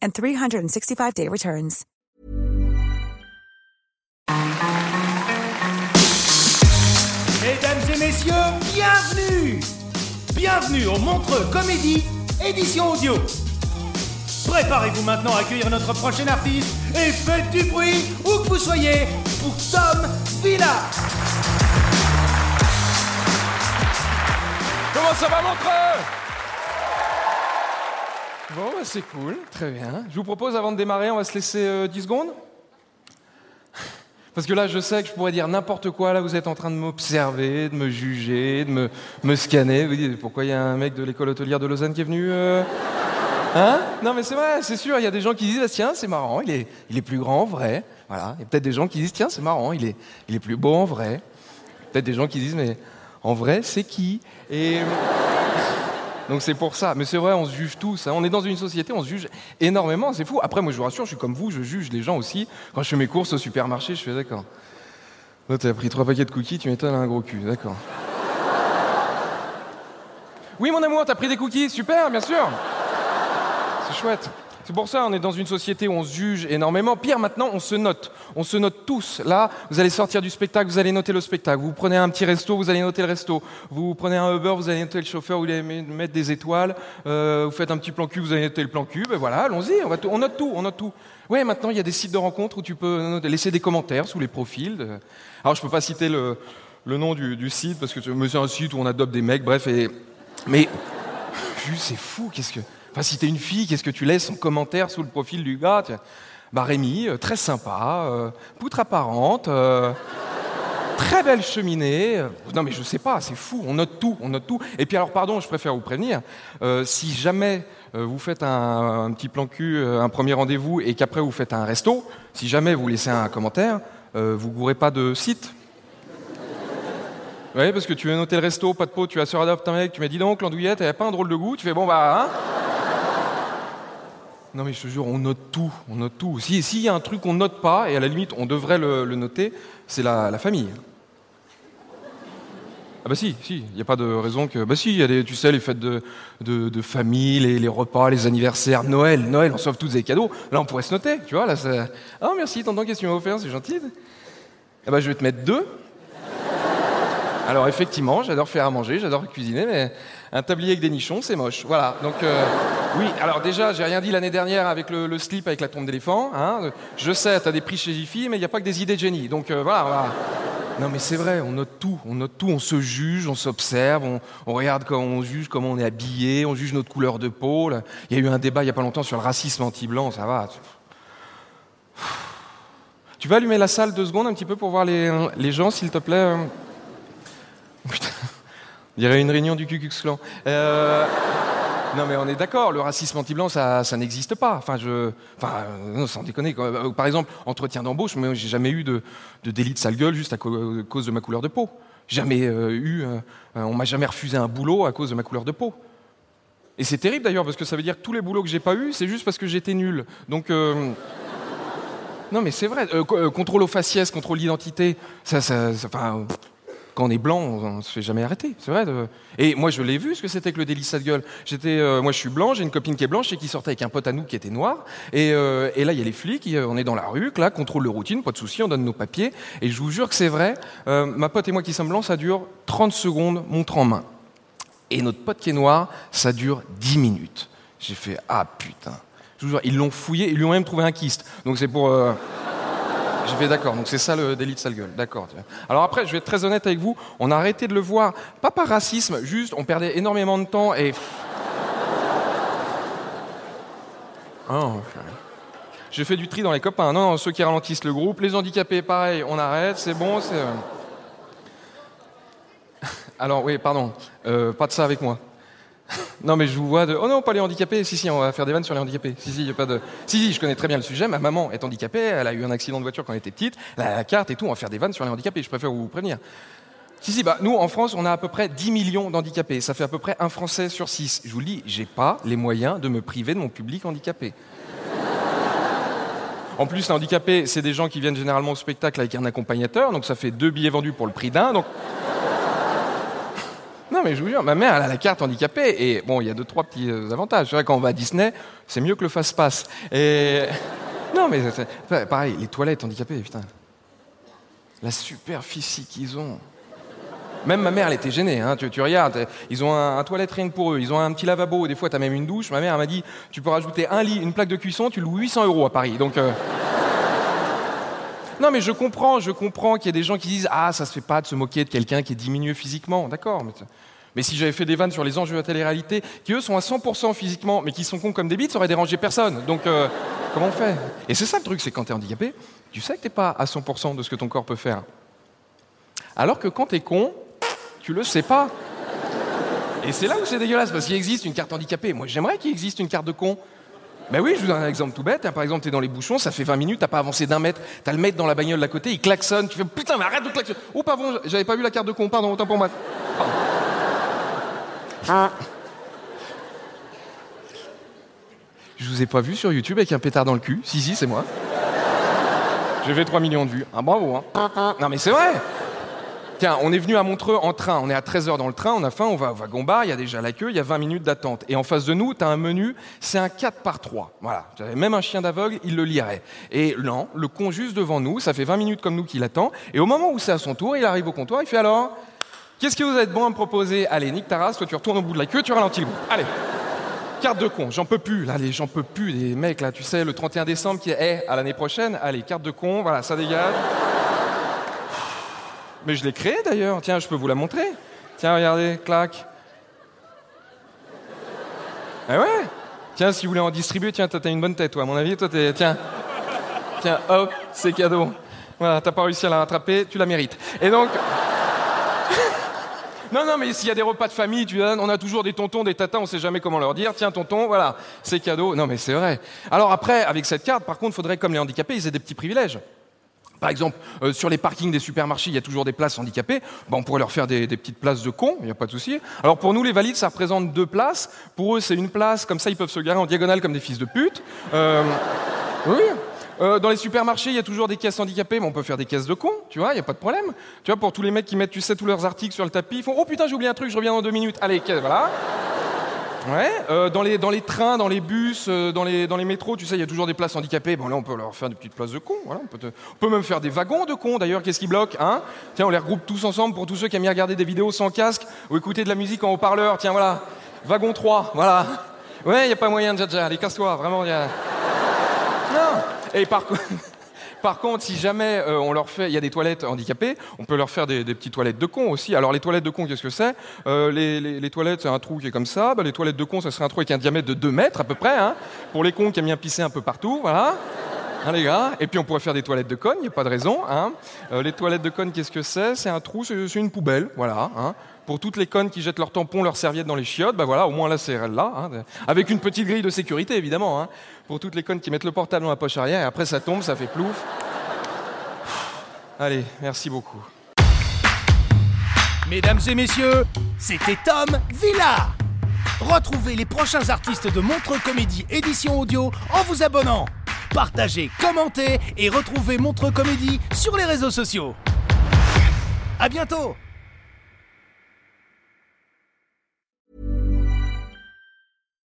and 365-day returns. Mesdames et messieurs, bienvenue Bienvenue au Montreux Comédie, édition audio. Préparez-vous maintenant à accueillir notre prochain artiste et faites du bruit où que vous soyez pour Tom Villa. Comment ça va, Montreux? Bon, bah, c'est cool, très bien. Je vous propose, avant de démarrer, on va se laisser euh, 10 secondes. Parce que là, je sais que je pourrais dire n'importe quoi. Là, vous êtes en train de m'observer, de me juger, de me, me scanner. Vous dites, pourquoi il y a un mec de l'école hôtelière de Lausanne qui est venu euh Hein? Non, mais c'est vrai, c'est sûr. Il y a des gens qui disent, ah, tiens, c'est marrant, il est, il est plus grand en vrai. Voilà. Il y a peut-être des gens qui disent, tiens, c'est marrant, il est, il est plus beau en vrai. Peut-être des gens qui disent, mais en vrai, c'est qui? Et. Donc c'est pour ça. Mais c'est vrai, on se juge tous. hein. On est dans une société, on se juge énormément. C'est fou. Après, moi, je vous rassure, je suis comme vous, je juge les gens aussi. Quand je fais mes courses au supermarché, je fais d'accord. Là, t'as pris trois paquets de cookies, tu m'étonnes un gros cul. D'accord. Oui, mon amour, t'as pris des cookies? Super, bien sûr. C'est chouette. C'est pour ça, on est dans une société où on se juge énormément. Pire, maintenant, on se note. On se note tous. Là, vous allez sortir du spectacle, vous allez noter le spectacle. Vous prenez un petit resto, vous allez noter le resto. Vous prenez un Uber, vous allez noter le chauffeur, vous allez mettre des étoiles. Euh, vous faites un petit plan cul, vous allez noter le plan cul. Ben voilà, allons-y, on, note tout, on note tout. Ouais, maintenant, il y a des sites de rencontres où tu peux laisser des commentaires sous les profils. de- Alors, je peux pas citer le, nom du, du site parce que c'est un site où on adopte des mecs, bref. Et... Mais C'est fou, qu'est-ce que. Enfin, si t'es une fille, qu'est-ce que tu laisses en commentaire sous le profil du gars Bah, Rémi, euh, très sympa, euh, poutre apparente, euh, très belle cheminée. Non, mais je sais pas, c'est fou, on note tout, on note tout. Et puis, alors, pardon, je préfère vous prévenir, si jamais vous faites un, petit plan cul, un premier rendez-vous, et qu'après vous faites un resto, si jamais vous laissez un commentaire, vous gourrez pas de site. Oui, parce que tu veux noter le resto, pas de peau, tu as sur adopte un mec, tu m'as dit donc, l'andouillette, elle a pas un drôle de goût, tu fais bon bah, hein Non mais je te jure, on note tout, on note tout. Si- S'il y a un truc qu'on note pas, et à la limite on devrait le, noter, c'est la, famille. Ah bah si, si, il n'y a pas de raison que... Bah si, y a des, tu sais, les fêtes de, de, famille, les, les repas, les anniversaires, Noël, Noël, on sauve tous des cadeaux. Là, on pourrait se noter, tu vois, là, c'est... Ah merci, tonton, qu'est-ce que tu m'as offert, c'est gentil. Ah bah je vais te mettre deux. Alors effectivement, j'adore faire à manger, j'adore cuisiner, mais un tablier avec des nichons, c'est moche. Voilà. Donc euh, oui. Alors déjà, j'ai rien dit l'année dernière avec le, slip avec la tombe d'éléphant. Hein. Je sais, t'as des prix chez Jiffy, mais il n'y a pas que des idées de génie. Donc euh, voilà, voilà. Non mais c'est vrai, on note tout, on note tout, on se juge, on s'observe, on, regarde comment on juge, comment on est habillé, on juge notre couleur de peau. Il y a eu un débat il y a pas longtemps sur le racisme anti-blanc, ça va. Tu vas allumer la salle deux secondes un petit peu pour voir les, gens, s'il te plaît euh? On dirait une réunion du Ku Klux Klan. Euh, non, mais on est d'accord, le racisme anti-blanc, ça, n'existe pas. Enfin, je, enfin, euh, non, sans déconner. Euh, Par exemple, entretien d'embauche, moi, j'ai jamais eu de, délit de sale gueule juste à co- cause de ma couleur de peau. Jamais euh, eu, euh, euh, on m'a jamais refusé un boulot à cause de ma couleur de peau. Et c'est terrible d'ailleurs parce que ça veut dire que tous les boulots que j'ai pas eu, c'est juste parce que j'étais nul. Donc euh, non, mais c'est vrai. Euh, co- euh, contrôle aux faciès, contrôle d'identité, ça, ça, ça- enfin, quand on est blanc, on, on se fait jamais arrêter. C'est vrai. Et moi, je l'ai vu ce que c'était que le délit de gueule. J'étais, euh, moi, je suis blanc, j'ai une copine qui est blanche et qui sortait avec un pote à nous qui était noir. Et, euh, là, il y a les flics, on est dans la rue, là, contrôle de routine, pas de souci, on donne nos papiers. Et je vous jure que c'est vrai. euh, ma pote et moi qui sommes blancs, ça dure 30 secondes, montre en main. Et notre pote qui est noir, ça dure 10 minutes. J'ai fait ah putain. Je vous jure, ils l'ont fouillé, ils lui ont même trouvé un kyste. Donc c'est pour. J'ai fait d'accord, donc c'est ça le délit de sale gueule. D'accord. Alors après, je vais être très honnête avec vous, on a arrêté de le voir, pas par racisme, juste on perdait énormément de temps et. Enfin. J'ai fait du tri dans les copains. Non, non, ceux qui ralentissent le groupe, les handicapés, pareil, on arrête, c'est bon, c'est. euh. Alors oui, pardon, euh, pas de ça avec moi. Non, mais je vous vois de. Oh non, pas les handicapés. Si, si, on va faire des vannes sur les handicapés. Si, si, y a pas de. Si, si, je connais très bien le sujet. Ma maman est handicapée. Elle a eu un accident de voiture quand elle était petite. Elle a la carte et tout. On va faire des vannes sur les handicapés. Je préfère vous prévenir. Si, si, bah, nous, en France, on a à peu près 10 millions d'handicapés. Ça fait à peu près un Français sur six. Je vous le dis, j'ai pas les moyens de me priver de mon public handicapé. En plus, les handicapés, c'est des gens qui viennent généralement au spectacle avec un accompagnateur. Donc ça fait deux billets vendus pour le prix d'un. Donc non, mais je vous jure, ma mère, elle a la carte handicapée. Et bon, il y a deux, trois petits euh, avantages. C'est vrai, quand on va à Disney, c'est mieux que le fast-pass. Et. Non, mais pareil, les toilettes handicapées, putain. La superficie qu'ils ont. Même ma mère, elle était gênée. Hein. Tu, regardes, ils ont un, toilette rien que pour eux. Ils ont un petit lavabo. Des fois, tu as même une douche. Ma mère elle m'a dit tu peux rajouter un lit, une plaque de cuisson, tu loues 800 euros à Paris. Donc. euh, non, mais je comprends, je comprends qu'il y a des gens qui disent Ah, ça se fait pas de se moquer de quelqu'un qui est diminué physiquement. D'accord, mais, si j'avais fait des vannes sur les enjeux de la télé-réalité, qui eux sont à 100% physiquement, mais qui sont cons comme des bites, ça aurait dérangé personne. Donc, euh, comment on fait? Et c'est ça le truc, c'est quand t'es handicapé, tu sais que t'es pas à 100% de ce que ton corps peut faire. Alors que quand t'es con, tu le sais pas. Et c'est là où c'est dégueulasse, parce qu'il existe une carte handicapée. Moi, j'aimerais qu'il existe une carte de con. Ben oui, je vous donne un exemple tout bête. hein. Par exemple, t'es dans les bouchons, ça fait 20 minutes, t'as pas avancé d'un mètre, t'as le mec dans la bagnole d'à côté, il klaxonne, tu fais putain, mais arrête de klaxonner. Oh, pardon, j'avais pas vu la carte de con, pardon, autant pour moi. Pardon. Je vous ai pas vu sur YouTube avec un pétard dans le cul. Si, si, c'est moi. J'ai fait 3 millions de vues. Ah, bravo, hein. Non, mais c'est vrai. Tiens, on est venu à Montreux en train. On est à 13h dans le train, on a faim, on va au wagon bar, il y a déjà la queue, il y a 20 minutes d'attente. Et en face de nous, tu as un menu, c'est un 4 par 3. Voilà. Même un chien d'aveugle, il le lirait. Et non, le con juste devant nous, ça fait 20 minutes comme nous qu'il attend. Et au moment où c'est à son tour, il arrive au comptoir, il fait alors Qu'est-ce que vous êtes bon à me proposer? Allez, nique ta race, toi tu retournes au bout de la queue, tu ralentis le groupe. Allez Carte de con, j'en peux plus, là, les j'en peux plus, les mecs, là, tu sais, le 31 décembre qui est, Eh, à l'année prochaine, allez, carte de con, voilà, ça dégage. Mais je l'ai créée d'ailleurs, tiens, je peux vous la montrer. Tiens, regardez, clac. Eh ouais Tiens, si vous voulez en distribuer, tiens, t'as une bonne tête, toi, à mon avis, toi, t'es. Tiens. Tiens, hop, c'est cadeau. Voilà, t'as pas réussi à la rattraper, tu la mérites. Et donc. Non, non, mais s'il y a des repas de famille, tu on a toujours des tontons, des tatas, on sait jamais comment leur dire. Tiens, tonton, voilà, c'est cadeau. Non, mais c'est vrai. Alors après, avec cette carte, par contre, faudrait, comme les handicapés, ils aient des petits privilèges. Par exemple, euh, sur les parkings des supermarchés, il y a toujours des places handicapées. Ben, on pourrait leur faire des, petites places de cons, il n'y a pas de souci. Alors pour nous, les valides, ça représente deux places. Pour eux, c'est une place, comme ça, ils peuvent se garer en diagonale comme des fils de pute. Euh, oui. Euh, dans les supermarchés, il y a toujours des caisses handicapées, mais on peut faire des caisses de cons, tu vois, il n'y a pas de problème. Tu vois, pour tous les mecs qui mettent, tu sais, tous leurs articles sur le tapis, ils font Oh putain, j'ai oublié un truc, je reviens dans deux minutes. Allez, voilà. Ouais, euh, dans, les, dans les trains, dans les bus, euh, dans, les, dans les métros, tu sais, il y a toujours des places handicapées. Bon, là, on peut leur faire des petites places de cons. Voilà, on, peut te- on peut même faire des wagons de cons, d'ailleurs. Qu'est-ce qui bloque hein? Tiens, on les regroupe tous ensemble pour tous ceux qui aiment bien regarder des vidéos sans casque ou écouter de la musique en haut-parleur. Tiens, voilà. Wagon 3, voilà. Ouais, il n'y a pas moyen jaja. Allez, casse-toi, vraiment, y a... Non Et par contre... Par contre, si jamais euh, on leur fait, il y a des toilettes handicapées, on peut leur faire des, petites toilettes de cons aussi. Alors les toilettes de cons, qu'est-ce que c'est? Euh, les, toilettes, c'est un trou qui est comme ça. Bah, les toilettes de cons, ça serait un trou avec un diamètre de 2 mètres à peu près, hein, pour les cons qui aiment bien pisser un peu partout, voilà. Hein, les gars Et puis on pourrait faire des toilettes de connes, il n'y a pas de raison. Hein. Euh, les toilettes de connes, qu'est-ce que c'est? C'est un trou, c'est une poubelle, voilà. Hein. Pour toutes les connes qui jettent leurs tampons, leurs serviettes dans les chiottes, bah voilà, au moins là c'est là, avec une petite grille de sécurité évidemment. Pour toutes les connes qui mettent le portable dans la poche arrière et après ça tombe, ça fait plouf. Allez, merci beaucoup. Mesdames et messieurs, c'était Tom Villa. Retrouvez les prochains artistes de Montreux Comédie édition audio en vous abonnant. Partagez, commentez et retrouvez Montreux Comédie sur les réseaux sociaux. À bientôt